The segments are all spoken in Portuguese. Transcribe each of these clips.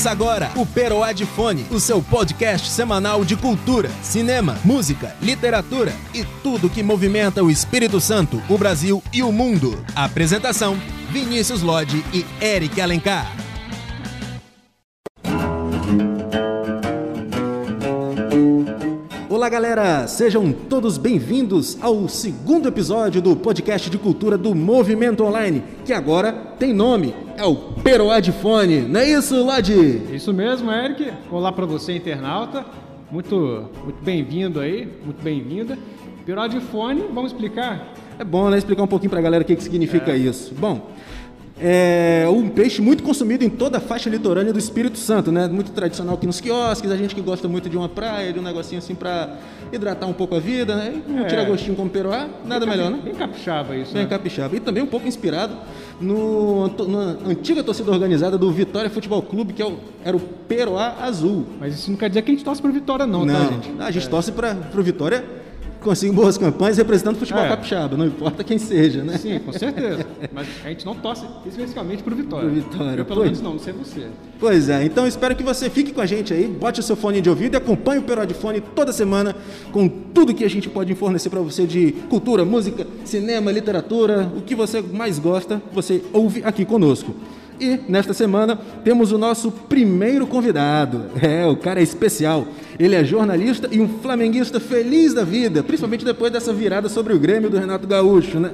Começa agora o Peroá de Fone, o seu podcast semanal de cultura, cinema, música, literatura e tudo que movimenta o Espírito Santo, o Brasil e o mundo. Apresentação: Vinícius Lodge e Eric Alencar. Olá, galera! Sejam todos bem-vindos ao segundo episódio do podcast de cultura do Movimento Online, que agora tem nome, é o Peroá de Fone. Não é isso, Lodi? Isso mesmo, Eric. Olá para você, internauta. Muito, muito bem-vindo aí, muito bem-vinda. Peroá de Fone, vamos explicar? É bom, né? Explicar um pouquinho pra galera o que, que significa é. isso. Bom, é um peixe muito consumido em toda a faixa litorânea do Espírito Santo, né? Muito tradicional aqui nos quiosques, a gente que gosta muito de uma praia, de um negocinho assim para hidratar um pouco a vida, né? É. Tirar gostinho como peruá, nada bem melhor, né? Bem capixaba isso, Bem né? capixaba. E também um pouco inspirado no, na antiga torcida organizada do Vitória Futebol Clube, que é o, era o Peruá Azul. Mas isso não quer dizer que a gente torce pro Vitória não, tá, não tá, gente? A gente é. torce para pro Vitória consiga boas campanhas representando o futebol é. capixaba, não importa quem seja, né? Sim, com certeza. Mas a gente não torce especificamente para o Vitória. Pro Vitória. Eu, pelo pois. menos não, não sei você. Pois é, então espero que você fique com a gente aí, bote o seu fone de ouvido e acompanhe o Peró de Fone toda semana com tudo que a gente pode fornecer para você de cultura, música, cinema, literatura, o que você mais gosta, você ouve aqui conosco. E nesta semana temos o nosso primeiro convidado. É, o cara é especial. Ele é jornalista e um flamenguista feliz da vida, principalmente depois dessa virada sobre o Grêmio do Renato Gaúcho, né?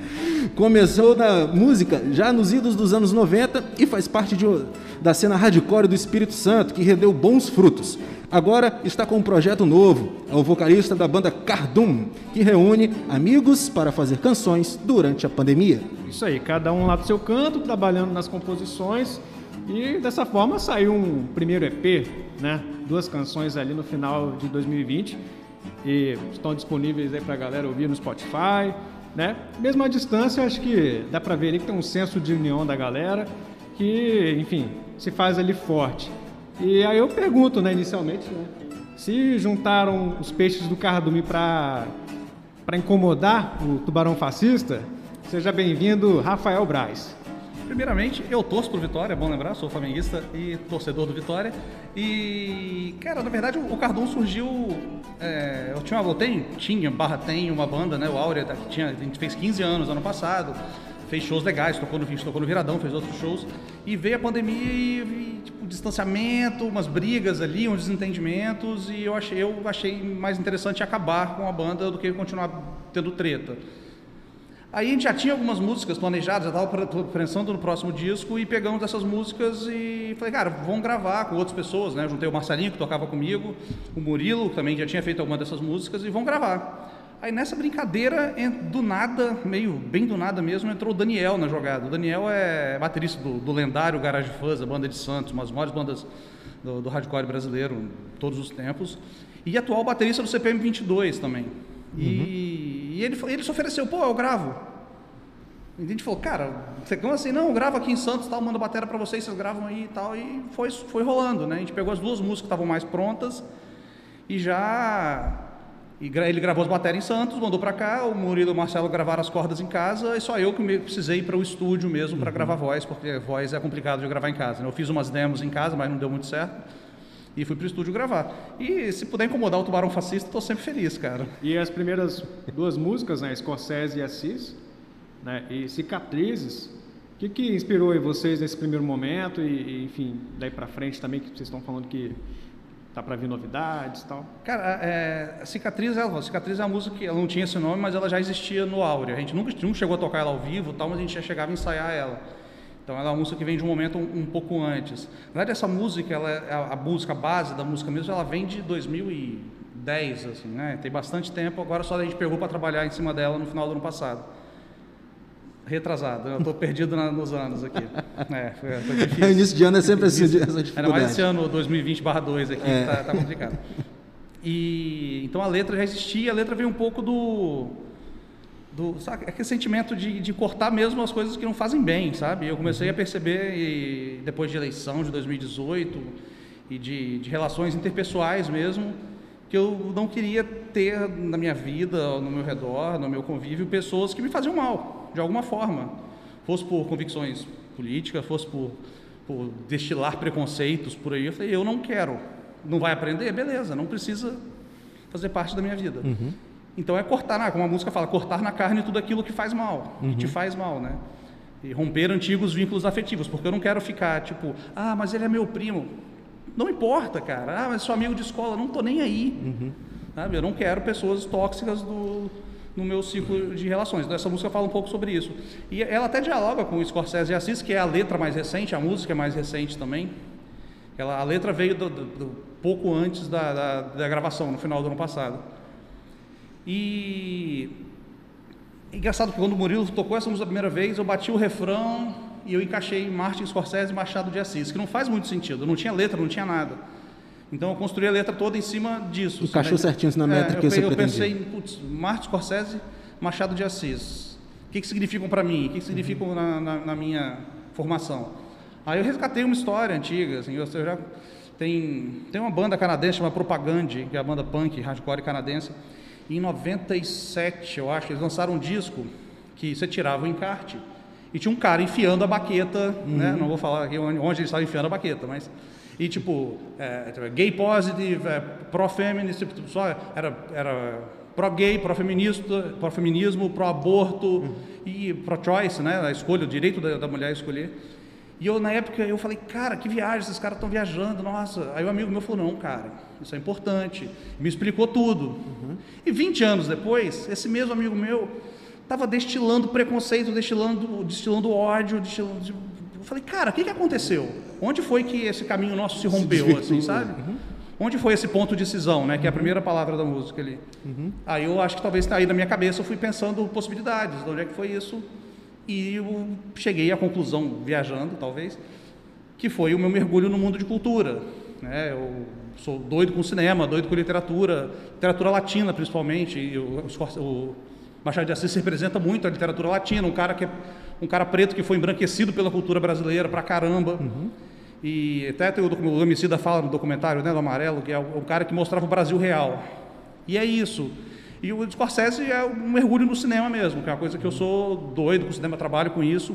Começou na música já nos idos dos anos 90 e faz parte de, da cena hardcore do Espírito Santo, que rendeu bons frutos. Agora está com um projeto novo. É o vocalista da banda Cardum, que reúne amigos para fazer canções durante a pandemia. Isso aí, cada um lá do seu canto, trabalhando nas composições. E dessa forma saiu um primeiro EP, né? Duas canções ali no final de 2020 e estão disponíveis aí para a galera ouvir no Spotify, né? Mesmo à distância, acho que dá para ver ali que tem um senso de união da galera que, enfim, se faz ali forte. E aí eu pergunto, né, inicialmente, né, se juntaram os peixes do cardume para incomodar o tubarão fascista, seja bem-vindo, Rafael Braz. Primeiramente, eu torço pro Vitória, é bom lembrar, sou flamenguista e torcedor do Vitória. E, cara, na verdade, o Cardum surgiu. É, eu tinha, eu tenho, tinha, barra tem uma banda, né? O Áurea, que tinha, a gente fez 15 anos ano passado fez shows legais, tocou no, tocou no Viradão, fez outros shows. E veio a pandemia e, e tipo, distanciamento, umas brigas ali, uns desentendimentos. E eu achei, eu achei mais interessante acabar com a banda do que continuar tendo treta. Aí a gente já tinha algumas músicas planejadas, já estava pensando no próximo disco e pegamos essas músicas e falei, cara, vamos gravar com outras pessoas, né? Juntei o Marcelinho, que tocava comigo, o Murilo, que também já tinha feito alguma dessas músicas, e vamos gravar. Aí nessa brincadeira, do nada, meio bem do nada mesmo, entrou o Daniel na jogada. O Daniel é baterista do, do lendário Garage Fuzz, a banda de Santos, uma das maiores bandas do, do hardcore brasileiro todos os tempos. E atual baterista do CPM 22 também. Uhum. E, e, ele, ele se ofereceu, pô, eu gravo. E a gente falou, cara, você como assim? Não, eu gravo aqui em Santos, tal, mando bateria para vocês, vocês gravam aí e tal. E foi, foi rolando, né? A gente pegou as duas músicas que estavam mais prontas e já e ele gravou as baterias em Santos, mandou para cá, o Murilo e o Marcelo gravaram as cordas em casa, e só eu que precisei ir para o estúdio mesmo para uhum. gravar voz, porque voz é complicado de gravar em casa. Né? Eu fiz umas demos em casa, mas não deu muito certo. E fui para o estúdio gravar. E se puder incomodar o Tubarão Fascista, estou sempre feliz, cara. E as primeiras duas músicas, né, Scorsese e Assis, né, e Cicatrizes, o que, que inspirou em vocês nesse primeiro momento e, e enfim, daí para frente também, que vocês estão falando que Tá para vir novidades tal? Cara, é, a Cicatriz, ela, a Cicatriz é uma música que ela não tinha esse nome, mas ela já existia no Áurea. A gente nunca, nunca chegou a tocar ela ao vivo, tal, mas a gente já chegava a ensaiar ela. Então ela é uma música que vem de um momento um, um pouco antes. Na verdade, essa música, ela, é a, a música, base da música mesmo, ela vem de 2010, assim, né? Tem bastante tempo, agora só a gente pegou para trabalhar em cima dela no final do ano passado. Retrasado, eu estou perdido na, nos anos aqui. É, foi, foi difícil. O início de ano é sempre assim, essa dificuldade. Era mais esse ano 2020/2 aqui, é. tá, tá complicado. E então a letra já existia, a letra veio um pouco do do sabe, aquele sentimento de, de cortar mesmo as coisas que não fazem bem, sabe? Eu comecei a perceber e, depois de eleição de 2018 e de, de relações interpessoais mesmo que eu não queria ter na minha vida, no meu redor, no meu convívio, pessoas que me faziam mal de alguma forma, fosse por convicções políticas, fosse por, por destilar preconceitos por aí. Eu falei, eu não quero. Não vai aprender? Beleza, não precisa fazer parte da minha vida. Então é cortar, na, como a música fala, cortar na carne tudo aquilo que faz mal, que te faz mal, né? E romper antigos vínculos afetivos, porque eu não quero ficar tipo, ah, mas ele é meu primo. Não importa, cara. Ah, mas sou amigo de escola, não tô nem aí. Sabe? Eu não quero pessoas tóxicas do, no meu ciclo de relações. Então, essa música fala um pouco sobre isso. E ela até dialoga com o Scorsese e Assis, que é a letra mais recente, a música é mais recente também. Ela, a letra veio do, do- do- pouco antes da, da, da gravação, no final do ano passado. E é engraçado que quando o Murilo tocou essa música a primeira vez, eu bati o refrão e eu encaixei Martin Scorsese e Machado de Assis, que não faz muito sentido, não tinha letra, não tinha nada. Então eu construí a letra toda em cima disso. Encaixou sabe? certinho na métrica eu, que você eu pretendia. pensei, putz, Martin Scorsese, Machado de Assis. O que, que significam para mim? O que, que significam na, na- na minha formação? Aí eu resgatei uma história antiga, assim, eu, eu já tem, tem uma banda canadense chamada Propagande, que é a banda punk, hardcore canadense. E em 97, eu acho, eles lançaram um disco que você tirava o encarte e tinha um cara enfiando a baqueta, né? Não vou falar aqui onde, onde ele estava enfiando a baqueta, mas e tipo é, gay positive, é, pro-feminist, tipo, só era era pró-gay, pró-feminista, pró-feminismo, pró-aborto e pró-choice, né? A escolha, o direito da, da mulher escolher. E eu, na época, eu falei, cara, que viagem, esses caras estão viajando, nossa. Aí o amigo meu falou, não, cara, isso é importante. Me explicou tudo. E 20 anos depois, esse mesmo amigo meu estava destilando preconceito, destilando, destilando ódio, destilando... Eu falei, cara, o que, que aconteceu? Onde foi que esse caminho nosso se rompeu, assim, sabe? Onde foi esse ponto de cisão, né? Que é a primeira palavra da música ali. Aí eu acho que talvez aí na minha cabeça eu fui pensando possibilidades, de onde é que foi isso. E eu cheguei à conclusão, viajando talvez, que foi o meu mergulho no mundo de cultura. Né? Eu sou doido com cinema, doido com literatura, literatura latina principalmente. E o Machado de Assis representa muito a literatura latina, um cara que é, um cara preto que foi embranquecido pela cultura brasileira pra caramba. E até tem o, o Emicida fala no documentário, né, do Amarelo, que é o cara que mostrava o Brasil real. E é isso. E o Scorsese é um mergulho no cinema mesmo, que é uma coisa que eu sou doido com o cinema, trabalho com isso.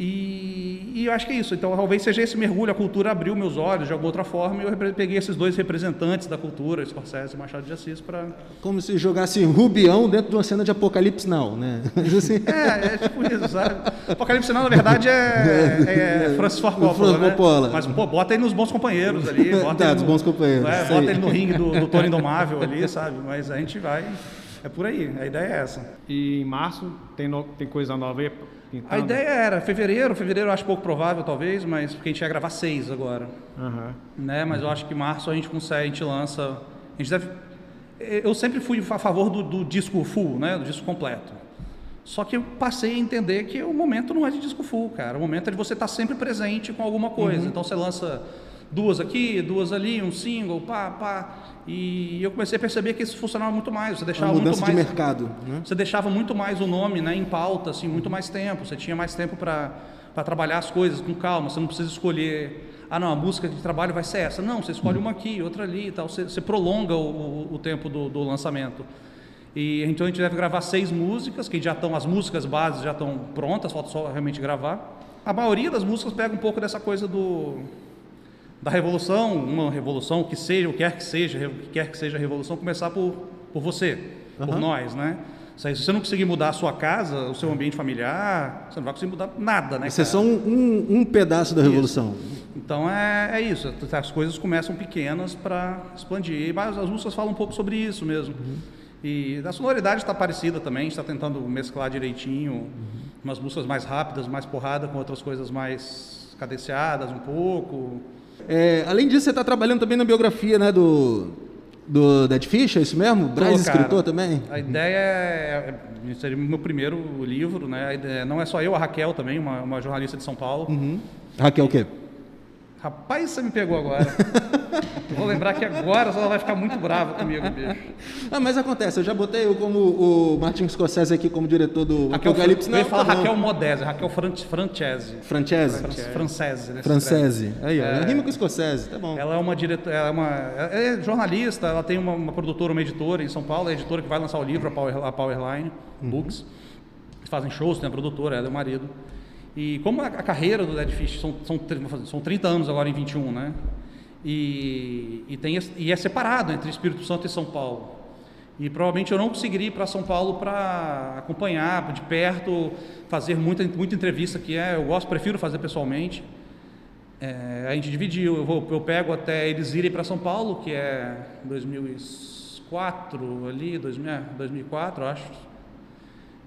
E, e eu acho que é isso. Então, talvez seja esse mergulho, a cultura abriu meus olhos de alguma outra forma e eu peguei esses dois representantes da cultura, Scorsese e Machado de Assis, para. Como se jogasse Rubião dentro de uma cena de Apocalipse Now, né? Assim, É, é tipo isso, sabe? Apocalipse Now, na verdade, é, é Francis Ford Coppola, né? Coppola. Mas, pô, bota ele nos bons companheiros ali. Bota Tá, ele no- bons companheiros, É, bota ele no ringue do, do Tony Indomável ali, sabe? Mas a gente vai... É por aí, a ideia é essa. E em março tem, no- tem coisa nova aí pintando? A ideia era fevereiro, fevereiro eu acho pouco provável, talvez, mas porque a gente ia gravar seis agora. Aham. né? Mas eu acho que março a gente consegue, a gente lança. A gente deve. Eu sempre fui a favor do, do disco full, né? Do disco completo. Só que eu passei a entender que o momento não é de disco full, cara. O momento é de você estar sempre presente com alguma coisa. Então você lança duas aqui, duas ali, um single, pá, pá. E eu comecei a perceber que isso funcionava muito mais. Você deixava muito mais. de mercado, né? Você deixava muito mais o nome né, em pauta, assim, muito mais tempo. Você tinha mais tempo para trabalhar as coisas com calma. Você não precisa escolher, ah, não, a música de trabalho vai ser essa. Não, você escolhe uma aqui, outra ali e tal. Você, você prolonga o, o- o tempo do, do lançamento. E então a gente deve gravar seis músicas, que já estão, as músicas bases já estão prontas, falta só realmente gravar. A maioria das músicas pega um pouco dessa coisa do, da revolução, uma revolução que seja, o que quer que seja, o que quer que seja a revolução, começar por, por você, por nós, né? Se você não conseguir mudar a sua casa, o seu ambiente familiar, você não vai conseguir mudar nada, né? Você é só um, um, pedaço da revolução. Então é, é isso, as coisas começam pequenas para expandir. Mas as músicas falam um pouco sobre isso mesmo. E a sonoridade está parecida também, a gente está tentando mesclar direitinho umas músicas mais rápidas, mais porrada, com outras coisas mais cadenciadas um pouco. É, além disso, você está trabalhando também na biografia né, do, do Dead Fish, é isso mesmo? Braz, escritor também? A ideia é, é- seria meu primeiro livro, né? Ideia- não é só eu, a Raquel também, uma, uma jornalista de São Paulo. Uhum. Raquel o quê? Rapaz, você me pegou agora. Vou lembrar que agora ela vai ficar muito brava comigo, bicho. Ah, mas acontece, eu já botei eu como o Martin Scorsese aqui como diretor do Apocalipse. eu ia falar tá. Raquel Modese, Raquel Fran- Francese. Francese? Fran- Francese. né? Francese. Aí, ó. É. Rima com Scorsese, tá bom. Ela é uma diretora, ela é, uma, é jornalista, ela tem uma, uma produtora, uma editora em São Paulo, é editora que vai lançar o livro, a, Power, a Powerline Uhum. Books. Eles fazem shows, tem a produtora, ela é o marido. E como a, carreira do Dead Fish são, são, são 30 anos agora em 21, né? E, e, tem, e é separado entre Espírito Santo e São Paulo. E provavelmente eu não conseguiria ir para São Paulo para acompanhar de perto, fazer muita, muita entrevista que é, eu gosto, prefiro fazer pessoalmente. É, a gente dividiu, eu, vou, eu pego até eles irem para São Paulo, que é 2004 ali, 2000, é, 2004 eu acho,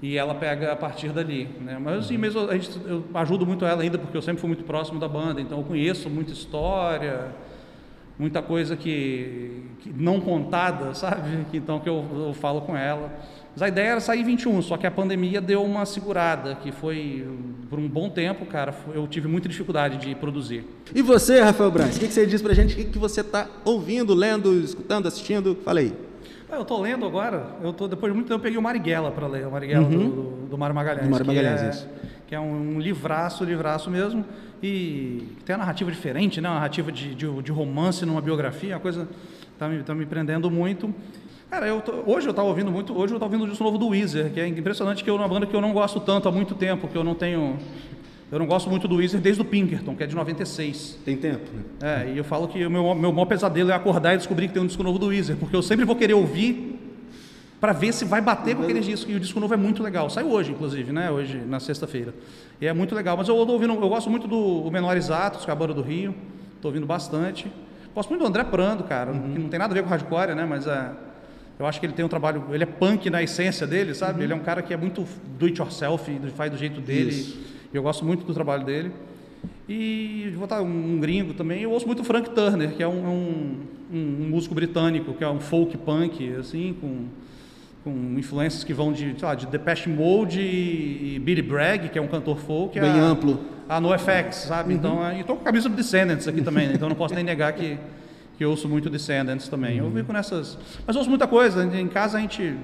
e ela pega a partir dali, né? Mas assim mesmo a gente, eu ajudo muito ela ainda porque eu sempre fui muito próximo da banda, então eu conheço muita história, muita coisa que, que não contada, sabe? Então que eu, eu falo com ela. Mas a ideia era sair em 21, só que a pandemia deu uma segurada, que foi por um bom tempo, cara, eu tive muita dificuldade de produzir. E você, Rafael Braz, o que, que você diz pra gente? O que, que você está ouvindo, lendo, escutando, assistindo? Fala aí. Ah, eu tô lendo agora, eu tô, depois de muito tempo eu peguei o Marighella para ler, o Marighella do, do, do Mário Magalhães. Do Mário que Magalhães, é, isso. Que é um livraço, livraço mesmo, e tem uma narrativa diferente, né? Uma narrativa de, de, de romance numa biografia, uma coisa tá me, tá me prendendo muito. Cara, eu tô- hoje eu tava ouvindo muito, hoje eu tava ouvindo o disco novo do Weezer, que é impressionante que eu uma banda que eu não gosto tanto há muito tempo, que eu não tenho eu não gosto muito do Weezer desde o Pinkerton, que é de 96. Tem tempo? né? É, e eu falo que o meu, meu maior pesadelo é acordar e descobrir que tem um disco novo do Weezer, porque eu sempre vou querer ouvir para ver se vai bater com aquele disco. E o disco novo é muito legal. Saiu hoje, inclusive, né? Hoje, na sexta-feira. E é muito legal. Mas eu tô ouvindo, eu gosto muito do Menores Atos, que é a banda do Rio. Tô ouvindo bastante. Gosto muito do André Prando, cara, que não tem nada a ver com hardcore, né? Mas é, eu acho que ele tem um trabalho. Ele é punk na essência dele, sabe? Ele é um cara que é muito do it yourself, faz do jeito dele. Isso. Eu gosto muito do trabalho dele. E vou botar um, um gringo também. Eu ouço muito o Frank Turner, que é um, um, um músico britânico, que é um folk punk, assim, com, com influências que vão de, sei lá, de Depeche Mode e, e Billy Bragg, que é um cantor folk, Bem a, amplo. a NoFX, sabe? Então, é, e tô com a camisa do Descendants aqui também, né? então não posso nem negar que, que eu ouço muito Descendants também. Eu fico nessas... Mas eu ouço muita coisa. Em casa a gente...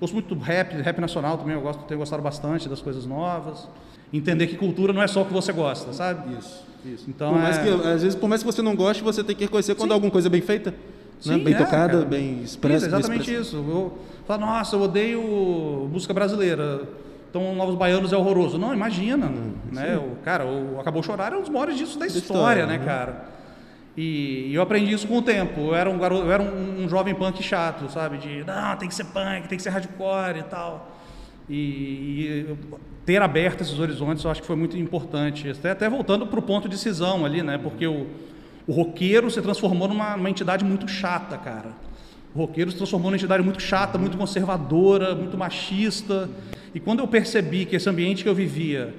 Ouço muito rap, rap nacional também, eu gosto, tenho gostado bastante das coisas novas. Entender que cultura não é só o que você gosta, sabe? Isso, isso. Então, por mais é- que, às vezes, por mais que você não goste, você tem que reconhecer quando alguma coisa é bem feita, né? Sim, bem é, tocada, cara. bem expressa. Isso, exatamente isso. Eu falo, nossa, eu odeio música brasileira. Então, Novos Baianos é horroroso. Não, imagina. Hum, né? O, cara, o Acabou Chorar é um dos maiores discos da história, história, né, né? cara? E, e eu aprendi isso com o tempo. Eu era um, garoto, eu era um, um jovem punk chato, sabe? De, não, tem que ser punk, tem que ser hardcore e tal. E, e ter aberto esses horizontes eu acho que foi muito importante. Até, até voltando para o ponto de cisão ali, né? Porque o, o roqueiro se transformou numa, numa entidade muito chata, cara. O roqueiro se transformou numa entidade muito chata, muito conservadora, muito machista. E quando eu percebi que esse ambiente que eu vivia,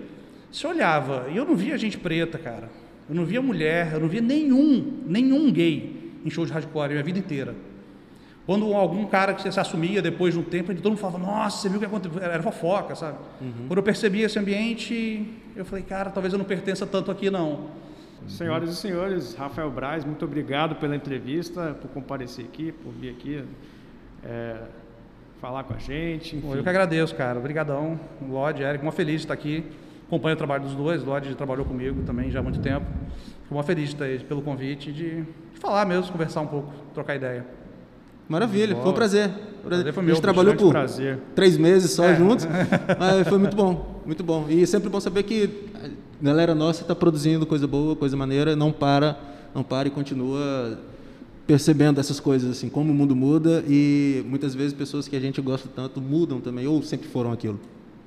se olhava, e eu não via gente preta, cara. Eu não via mulher, eu não via nenhum, nenhum gay em show de hardcore a minha vida inteira. Quando algum cara que se assumia depois de um tempo, todo mundo falava, nossa, você viu o que aconteceu? Era fofoca, sabe? Quando eu percebi esse ambiente, eu falei, cara, talvez eu não pertença tanto aqui, não. Senhoras e senhores, Rafael Braz, muito obrigado pela entrevista, por comparecer aqui, por vir aqui é, falar com a gente. Enfim. eu que agradeço, cara. Obrigadão. O Lodge, Eric, uma feliz de estar aqui. Acompanho o trabalho dos dois. O Lodge trabalhou comigo também já há muito tempo. Fico uma feliz de estar aí pelo convite, de, de falar mesmo, conversar um pouco, trocar ideia. Maravilha, foi um prazer. Prazer foi a meu, gente trabalhou por prazer. três meses só É. juntos, mas foi muito bom, muito bom. E sempre bom saber que a galera nossa está produzindo coisa boa, coisa maneira, não para, não para e continua percebendo essas coisas assim, como o mundo muda e muitas vezes pessoas que a gente gosta tanto mudam também ou sempre foram aquilo.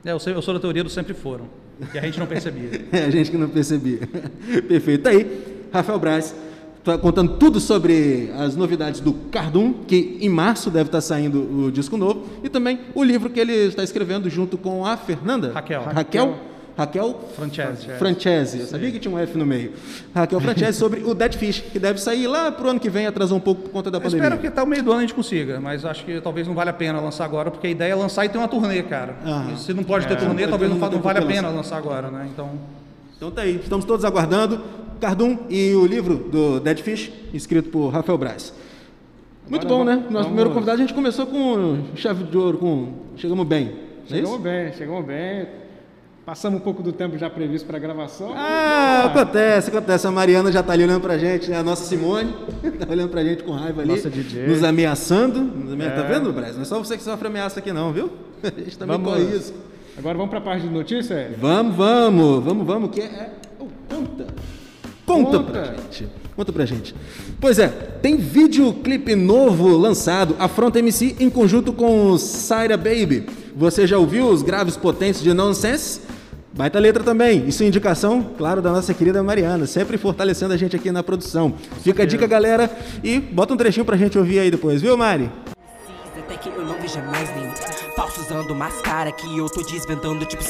É, eu, sei- eu sou da teoria do sempre foram, que a gente não percebia. É a gente que não percebia. Perfeito. Tá Aí, Rafael Braz, tá contando tudo sobre as novidades do Cardum, que em março deve estar saindo o disco novo, e também o livro que ele está escrevendo junto com a Fernanda. Raquel. Raquel. Raquel Francese. Francese, eu sabia que tinha um F no meio. Raquel Francese sobre o Dead Fish, que deve sair lá pro ano que vem, atrasou um pouco por conta da Eu pandemia. espero que até o meio do ano a gente consiga, mas acho que talvez não vale a pena lançar agora, porque a ideia é lançar e ter uma turnê, cara. Ah. Se não pode ter É. turnê, Não talvez não, não vale a pena lançar. lançar agora, né? Então, Então tá aí, estamos todos aguardando Cardum e o livro do Dead Fish, escrito por Rafael Braz. Muito Agora bom, né? vamos- Nosso vamos- primeiro convidado, a gente começou com chave de ouro, com chegamos bem. É Chegamos isso? bem, chegamos bem. Passamos um pouco do tempo já previsto para a gravação. Ah, acontece, acontece. A Mariana já tá ali olhando pra gente, né? A nossa Simone tá olhando pra gente com raiva ali. Nossa DJ. Nos ameaçando. Nos amea- Tá É. vendo, Braz? Não é só você que sofre ameaça aqui não, viu? A gente também Vamos- corre isso. Agora vamos para a parte de notícia? Vamos, vamos, vamos, vamos, que é. Oh, conta. Conta, Conta. pra gente. Conta pra gente. Pois é, tem videoclipe novo lançado, Afronta MC, em conjunto com Saira Baby. Você já ouviu os graves potentes de Nonsense? Baita letra também. Isso é indicação, claro, da nossa querida Mariana, sempre fortalecendo a gente aqui na produção. Fica a dica, galera, e bota um trechinho pra gente ouvir aí depois, viu, Mari? Até que eu não veja mais nenhum Falso usando máscara que eu tô desvendando tipo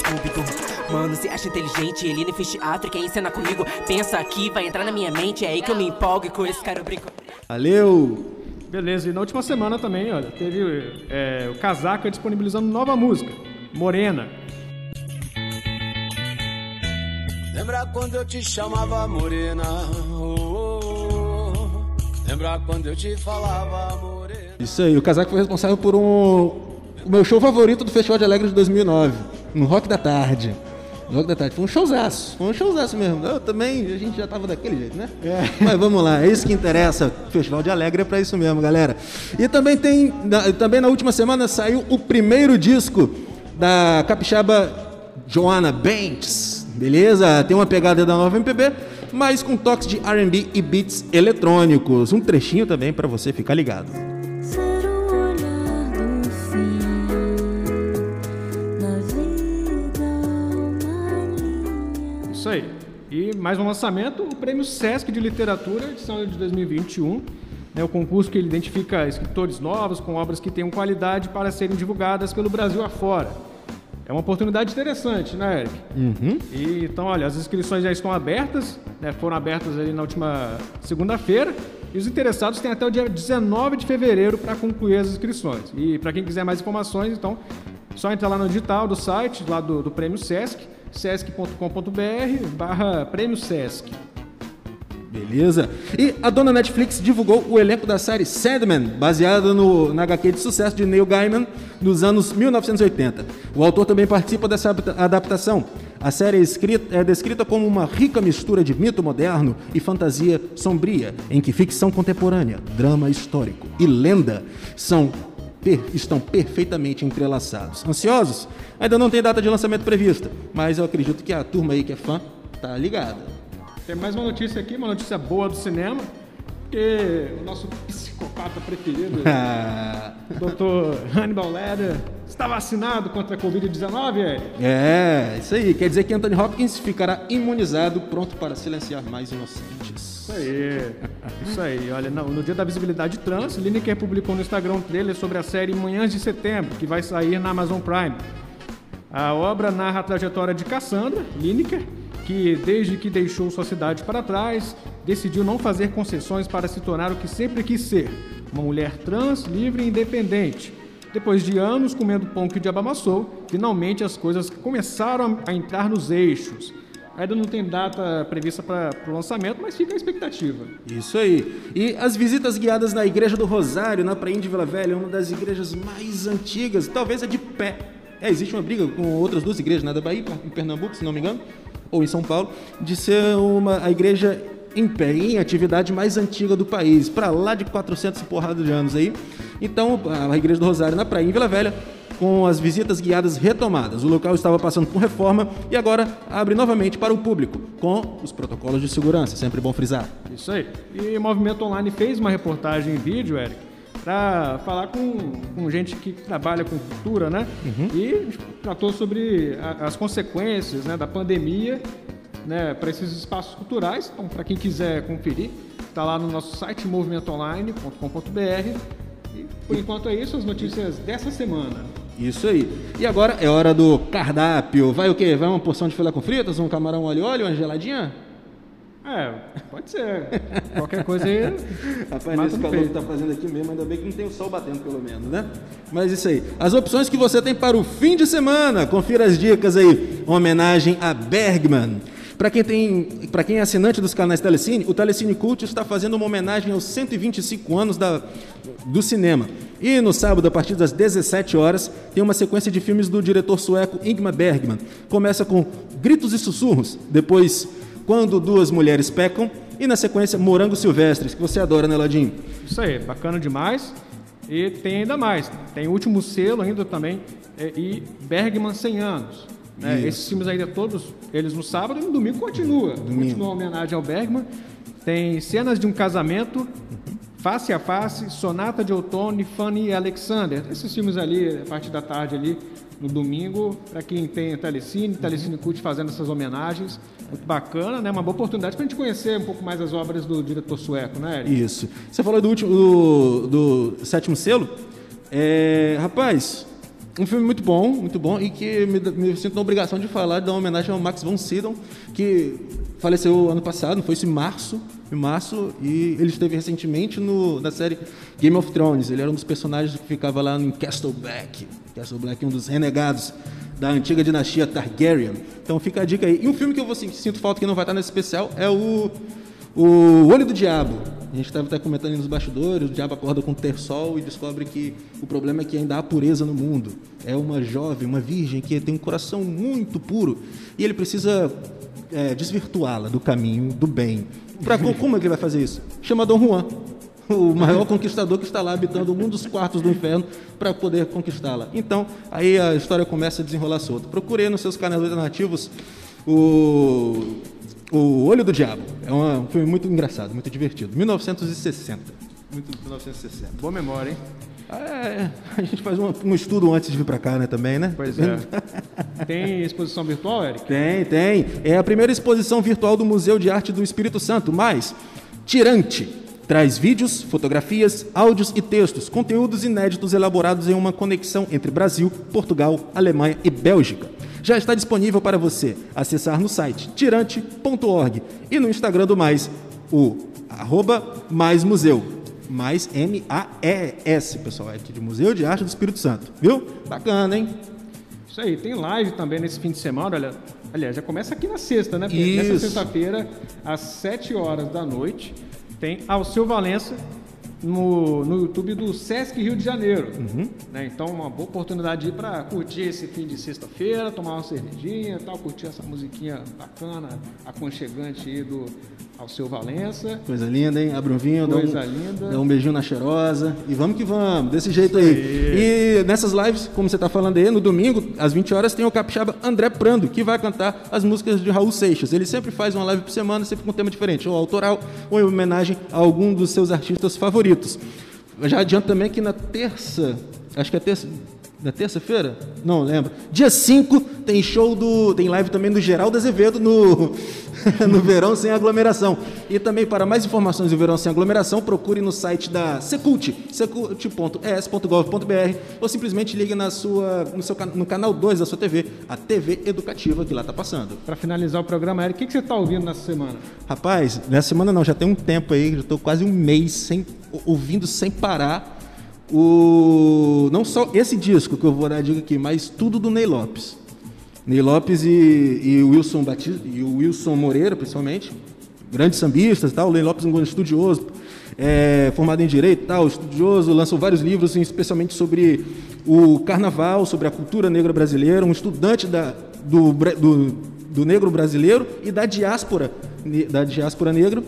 Mano, se acha inteligente, ele nem fez teatro Quer encenar comigo, pensa aqui, vai entrar na minha mente É aí que eu me empolgo e com esse cara eu brinco Valeu! Beleza, e na última semana também, olha, teve é, o Casaca disponibilizando nova música, Morena. Lembra quando eu te chamava morena? Oh, oh, oh. Lembra quando eu te falava morena? Isso aí, o Casaco foi responsável por um. O meu show favorito do Festival de Alegre de 2009, no Rock da Tarde. No Rock da Tarde. Foi um showzaço. Foi um showzaço mesmo. Eu também, a gente já tava daquele jeito, né? Mas vamos lá, é isso que interessa. Festival de Alegre é pra isso mesmo, galera. E também tem. na- também na última semana saiu o primeiro disco da capixaba Joanna Banks. Beleza? Tem uma pegada da nova MPB, mas com toques de R&B e beats eletrônicos. Um trechinho também pra você ficar ligado. Isso aí. E mais um lançamento, o Prêmio Sesc de Literatura, edição de 2021. É o concurso que ele identifica escritores novos com obras que tenham qualidade para serem divulgadas pelo Brasil afora. É uma oportunidade interessante, né, Eric? E, então, olha, as inscrições já estão abertas, né, foram abertas ali na última segunda-feira, e os interessados têm até o dia 19 de fevereiro para concluir as inscrições. E para quem quiser mais informações, então, só entrar lá no digital do site, lá do, do Prêmio Sesc, sesc.com.br barra Prêmio Sesc. Beleza. E a dona Netflix divulgou o elenco da série Sandman, baseada no, na HQ de sucesso de Neil Gaiman dos anos 1980. O autor também participa dessa adapta- adaptação. A série é, escrita- é descrita como uma rica mistura de mito moderno e fantasia sombria, em que ficção contemporânea, drama histórico e lenda são estão perfeitamente entrelaçados. Ansiosos? Ainda não tem data de lançamento prevista, mas eu acredito que a turma aí que é fã tá ligada. Tem mais uma notícia aqui, uma notícia boa do cinema, que o nosso psicopata preferido, Dr. Hannibal Ledger, está vacinado contra a Covid-19, Eric? É, isso aí. Quer dizer que Anthony Hopkins ficará imunizado, pronto para silenciar mais inocentes. Isso aí, isso aí. Olha, no, no dia da visibilidade trans, Lineker publicou no Instagram um trailer sobre a série Manhãs de Setembro, que vai sair na Amazon Prime. A obra narra a trajetória de Cassandra, Lineker, que desde que deixou sua cidade para trás, decidiu não fazer concessões para se tornar o que sempre quis ser, uma mulher trans, livre e independente. Depois de anos comendo pão que o diabo amassou, finalmente as coisas começaram a entrar nos eixos. Ainda não tem data prevista para o lançamento, mas fica a expectativa. Isso aí. E as visitas guiadas na Igreja do Rosário, na Prainha de Vila Velha, uma das igrejas mais antigas, talvez a de pé. É, existe uma briga com outras duas igrejas, na da Bahia, em Pernambuco, se não me engano, ou em São Paulo, de ser uma, a igreja em pé, em atividade mais antiga do país, para lá de 400 e porrada de anos aí. Então, a Igreja do Rosário na Praia em Vila Velha, com as visitas guiadas retomadas. O local estava passando por reforma e agora abre novamente para o público, com os protocolos de segurança, sempre bom frisar. Isso aí. E o Movimento Online fez uma reportagem em vídeo, Eric, para falar com, com gente que trabalha com cultura, né? E tratou sobre a- as consequências né, da pandemia né, para esses espaços culturais. Então, para quem quiser conferir, está lá no nosso site movimentoonline.com.br. E por enquanto é isso, as notícias dessa semana. Isso aí. E agora é hora do cardápio. Vai o quê? Vai uma porção de filé com fritas, um camarão óleo óleo, uma geladinha? É, pode ser. Qualquer coisa aí. Rapaz, nesse calor peito. que tá fazendo aqui mesmo, ainda bem que não tem o sol batendo pelo menos, né? Mas isso aí. As opções que você tem para o fim de semana. Confira as dicas aí. Uma homenagem a Bergman. Para quem tem, para quem é assinante dos canais Telecine, o Telecine Cult está fazendo uma homenagem aos 125 anos da, do cinema. E no sábado, a partir das 17 horas, tem uma sequência de filmes do diretor sueco Ingmar Bergman. Começa com Gritos e Sussurros, depois Quando Duas Mulheres Pecam e na sequência Morangos Silvestres, que você adora, né, Ladinho? Isso aí, bacana demais. E tem ainda mais. Tem o último selo ainda também, é, e Bergman 100 anos. né? Esses filmes ainda todos, eles no sábado e no domingo continua. Continua a homenagem ao Bergman. Tem cenas de um casamento, Face a Face, Sonata de Outono e Fanny e Alexander. Esses filmes ali, a partir da tarde ali, no domingo, para quem tem Telecine, Telecine Cult fazendo essas homenagens. Muito bacana, né? Uma boa oportunidade para a gente conhecer um pouco mais as obras do diretor sueco, né, Eric? Isso. Você falou do último, do, do sétimo selo. É, rapaz, um filme muito bom, muito bom, e que me, me sinto na obrigação de falar, de dar uma homenagem ao Max von Sydow, que faleceu ano passado, foi isso em março, em março, e ele esteve recentemente no, na série Game of Thrones. Ele era um dos personagens que ficava lá em Castle Black. Castle Black, um dos renegados da antiga dinastia Targaryen. Então fica a dica aí. E um filme que eu vou, sinto falta que não vai estar nesse especial é o o Olho do Diabo. A gente estava até comentando nos bastidores, o diabo acorda com o terçol e descobre que o problema é que ainda há pureza no mundo. É uma jovem, uma virgem que tem um coração muito puro e ele precisa é, desvirtuá-la do caminho do bem. Pra, co- como é que ele vai fazer isso? Chama Dom Juan, o maior conquistador que está lá habitando um dos quartos do inferno para poder conquistá-la. Então, aí a história começa a desenrolar solta. Procurei nos seus canais alternativos o o Olho do Diabo. É um filme muito engraçado, muito divertido. 1960. Muito 1960. Boa memória, hein? É, a gente faz um, um estudo antes de vir para cá, né, também, né? Pois é. Tem exposição virtual, Eric? Tem, tem. É a primeira exposição virtual do Museu de Arte do Espírito Santo, mas tirante. Traz vídeos, fotografias, áudios e textos, conteúdos inéditos elaborados em uma conexão entre Brasil, Portugal, Alemanha e Bélgica. Já está disponível para você acessar no site tirante.org e no Instagram do Mais, o arroba Mais Museu. Mais M-A-E-S, pessoal, é aqui de Museu de Arte do Espírito Santo. Viu? Bacana, hein? Isso aí, tem live também nesse fim de semana, olha. Aliás, já começa aqui na sexta, né? Porque Isso. Nessa sexta-feira, às 7 horas da noite, tem Alceu Valença no, no YouTube do Sesc Rio de Janeiro. Uhum. Né? Então, uma boa oportunidade para curtir esse fim de sexta-feira, tomar uma cervejinha e tal, curtir essa musiquinha bacana, aconchegante aí do Alceu Valença. Coisa linda, hein? Abre um vinho, dá Coisa um, linda. dá um beijinho na cheirosa e vamos que vamos, desse jeito aí. E nessas lives, como você está falando aí, no domingo, às 20 horas, tem o capixaba André Prando, que vai cantar as músicas de Raul Seixas. Ele sempre faz uma live por semana, sempre com um tema diferente, ou autoral, ou em homenagem a algum dos seus artistas favoritos. Já adianto também que na terça, acho que é terça, na terça-feira? Não lembro. Dia 5 tem show do. Tem live também do Geraldo Azevedo no, no Verão Sem Aglomeração. E também, para mais informações do Verão Sem Aglomeração, procure no site da Secult, secult.es.gov.br ou simplesmente ligue na sua, no, seu, no canal 2 da sua TV, a TV Educativa que lá está passando. Para finalizar o programa, Eric, o que, que você está ouvindo nessa semana? Rapaz, nessa semana não, já tem um tempo aí, já estou quase um mês sem, ouvindo sem parar o não só esse disco que eu vou dar dica aqui, mas tudo do Ney Lopes. Ney Lopes e, e Wilson Batista, e o Wilson Moreira, principalmente, grandes sambistas, tal. O Ney Lopes é um grande estudioso, é, formado em direito, tal, estudioso, lançou vários livros, especialmente sobre o carnaval, sobre a cultura negra brasileira, um estudante da, do, do, do negro brasileiro e da diáspora, da diáspora negra.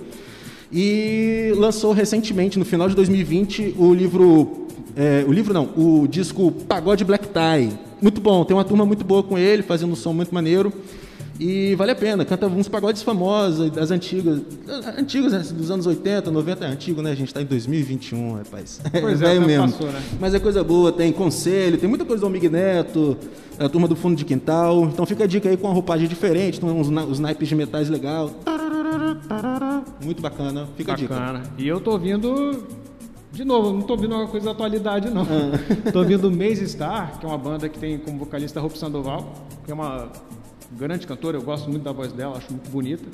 E lançou recentemente, no final de 2020, o livro. É, o livro não, o disco Pagode Black Tie. Muito bom, tem uma turma muito boa com ele, fazendo um som muito maneiro. E vale a pena, canta uns pagodes famosos, das antigas. Antigos, né, dos anos 80, 90, é antigo, né? A gente está em 2021, rapaz. Pois é, velho o tempo mesmo. passou, né? Mas é coisa boa, tem conselho, tem muita coisa do Almig Neto, a turma do fundo de quintal. Então fica a dica aí com uma roupagem diferente, tem uns, uns naipes de metais legal. Muito bacana, fica a dica. Bacana. E eu tô ouvindo. De novo, não tô ouvindo uma coisa da atualidade, não. Ah. tô ouvindo Maze Star, que é uma banda que tem como vocalista a Sandoval, que é uma grande cantora, eu gosto muito da voz dela, acho muito bonita.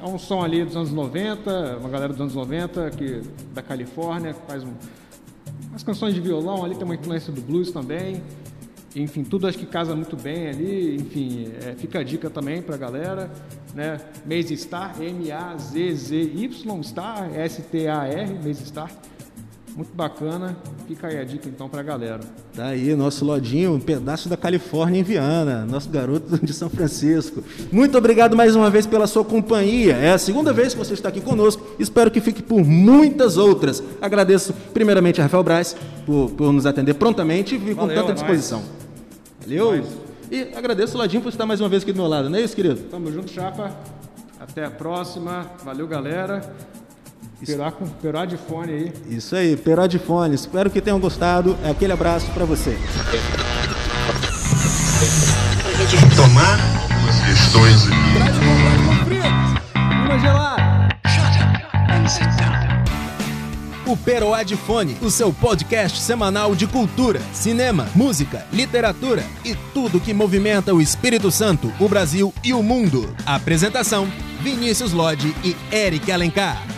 É um som ali dos anos 90, uma galera dos anos 90, que, da Califórnia, que faz um, umas canções de violão, ali tem uma influência do blues também. Enfim, tudo acho que casa muito bem ali. Enfim, é, fica a dica também pra galera. Né? Maze Star, M-A-Z-Z-Y Star, S-T-A-R, Maze Star. Muito bacana. Fica aí a dica então pra galera. Tá aí, nosso Lodinho, um pedaço da Califórnia em Viana, nosso garoto de São Francisco. Muito obrigado mais uma vez pela sua companhia. É a segunda vez que você está aqui conosco. Espero que fique por muitas outras. Agradeço primeiramente a Rafael Braz por, por nos atender prontamente e com tanta é disposição. Valeu. E agradeço o Ladinho por estar mais uma vez aqui do meu lado, não é isso, querido? Tamo junto, chapa. Até a próxima. Valeu, galera. Peruá com peruá de fone aí. Isso aí, Peró de Fone. Espero que tenham gostado. Aquele abraço pra você. tomar algumas questões aqui. Uma gelada! O Peroá de Fone, o seu podcast semanal de cultura, cinema, música, literatura e tudo que movimenta o Espírito Santo, o Brasil e o mundo. Apresentação: Vinícius Lodge e Eric Alencar.